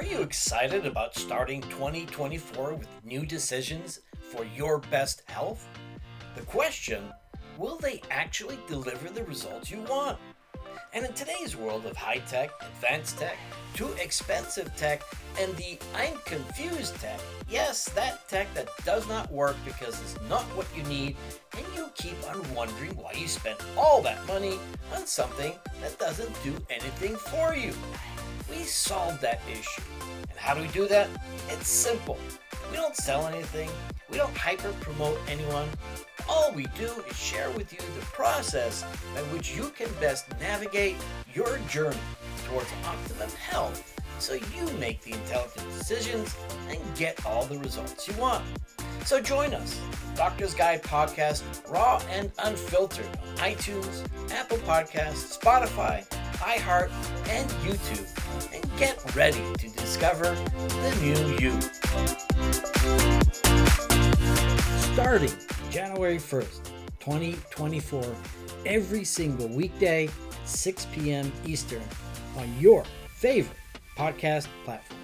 Are you excited about starting 2024 with new decisions for your best health? The question will they actually deliver the results you want? And in today's world of high tech, advanced tech, too expensive tech, and the I'm confused tech, yes, that tech that does not work because it's not what you need, and you keep on wondering why you spent all that money on something that doesn't do anything for you. We solved that issue. And how do we do that? It's simple. We don't sell anything, we don't hyper promote anyone. All we do is share with you the process by which you can best navigate your journey towards optimum health so you make the intelligent decisions and get all the results you want. So join us, Doctor's Guide Podcast, raw and unfiltered on iTunes, Apple Podcasts, Spotify, iHeart, and YouTube, and get ready to discover the new you. Starting January 1st, 2024, every single weekday, 6 p.m. Eastern, on your favorite podcast platform.